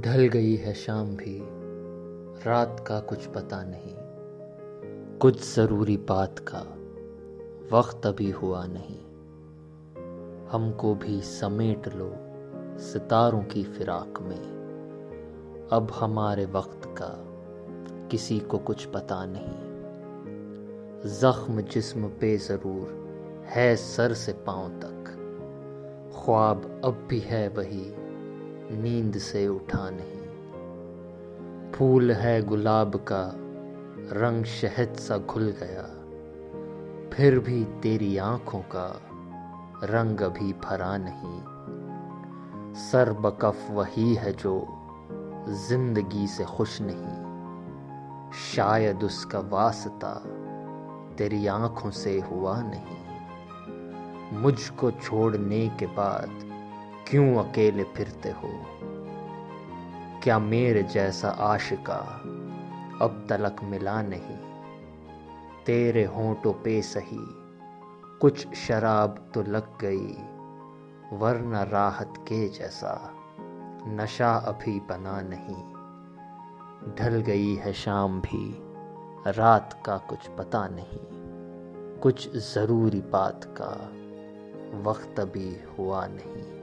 ढल गई है शाम भी। रात का कुछ पता नहीं। कुछ ज़रूरी बात का वक्त अभी हुआ नहीं। हमको भी समेट लो सितारों की फिराक में। अब हमारे वक्त का किसी को कुछ पता नहीं। जख्म जिस्म पे ज़रूर है सर से पाँव तक। ख्वाब अब भी है वही। नींद से उठा नहीं। फूल है गुलाब का, रंग शहद सा घुल गया। फिर भी तेरी आँखों का रंग अभी भरा नहीं। सर बकफ वही है जो ज़िंदगी से खुश नहीं। शायद उसका वास्ता तेरी आँखों से हुआ नहीं। मुझको छोड़ने के बाद क्यों अकेले फिरते हो? क्या मेरे जैसा आशिका अब तलक मिला नहीं? तेरे होंठों पे सही कुछ शराब तो लग गई, वरना राहत के जैसा नशा अभी बना नहीं। ढल गई है शाम भी, रात का कुछ पता नहीं। कुछ ज़रूरी बात का वक्त अभी हुआ नहीं।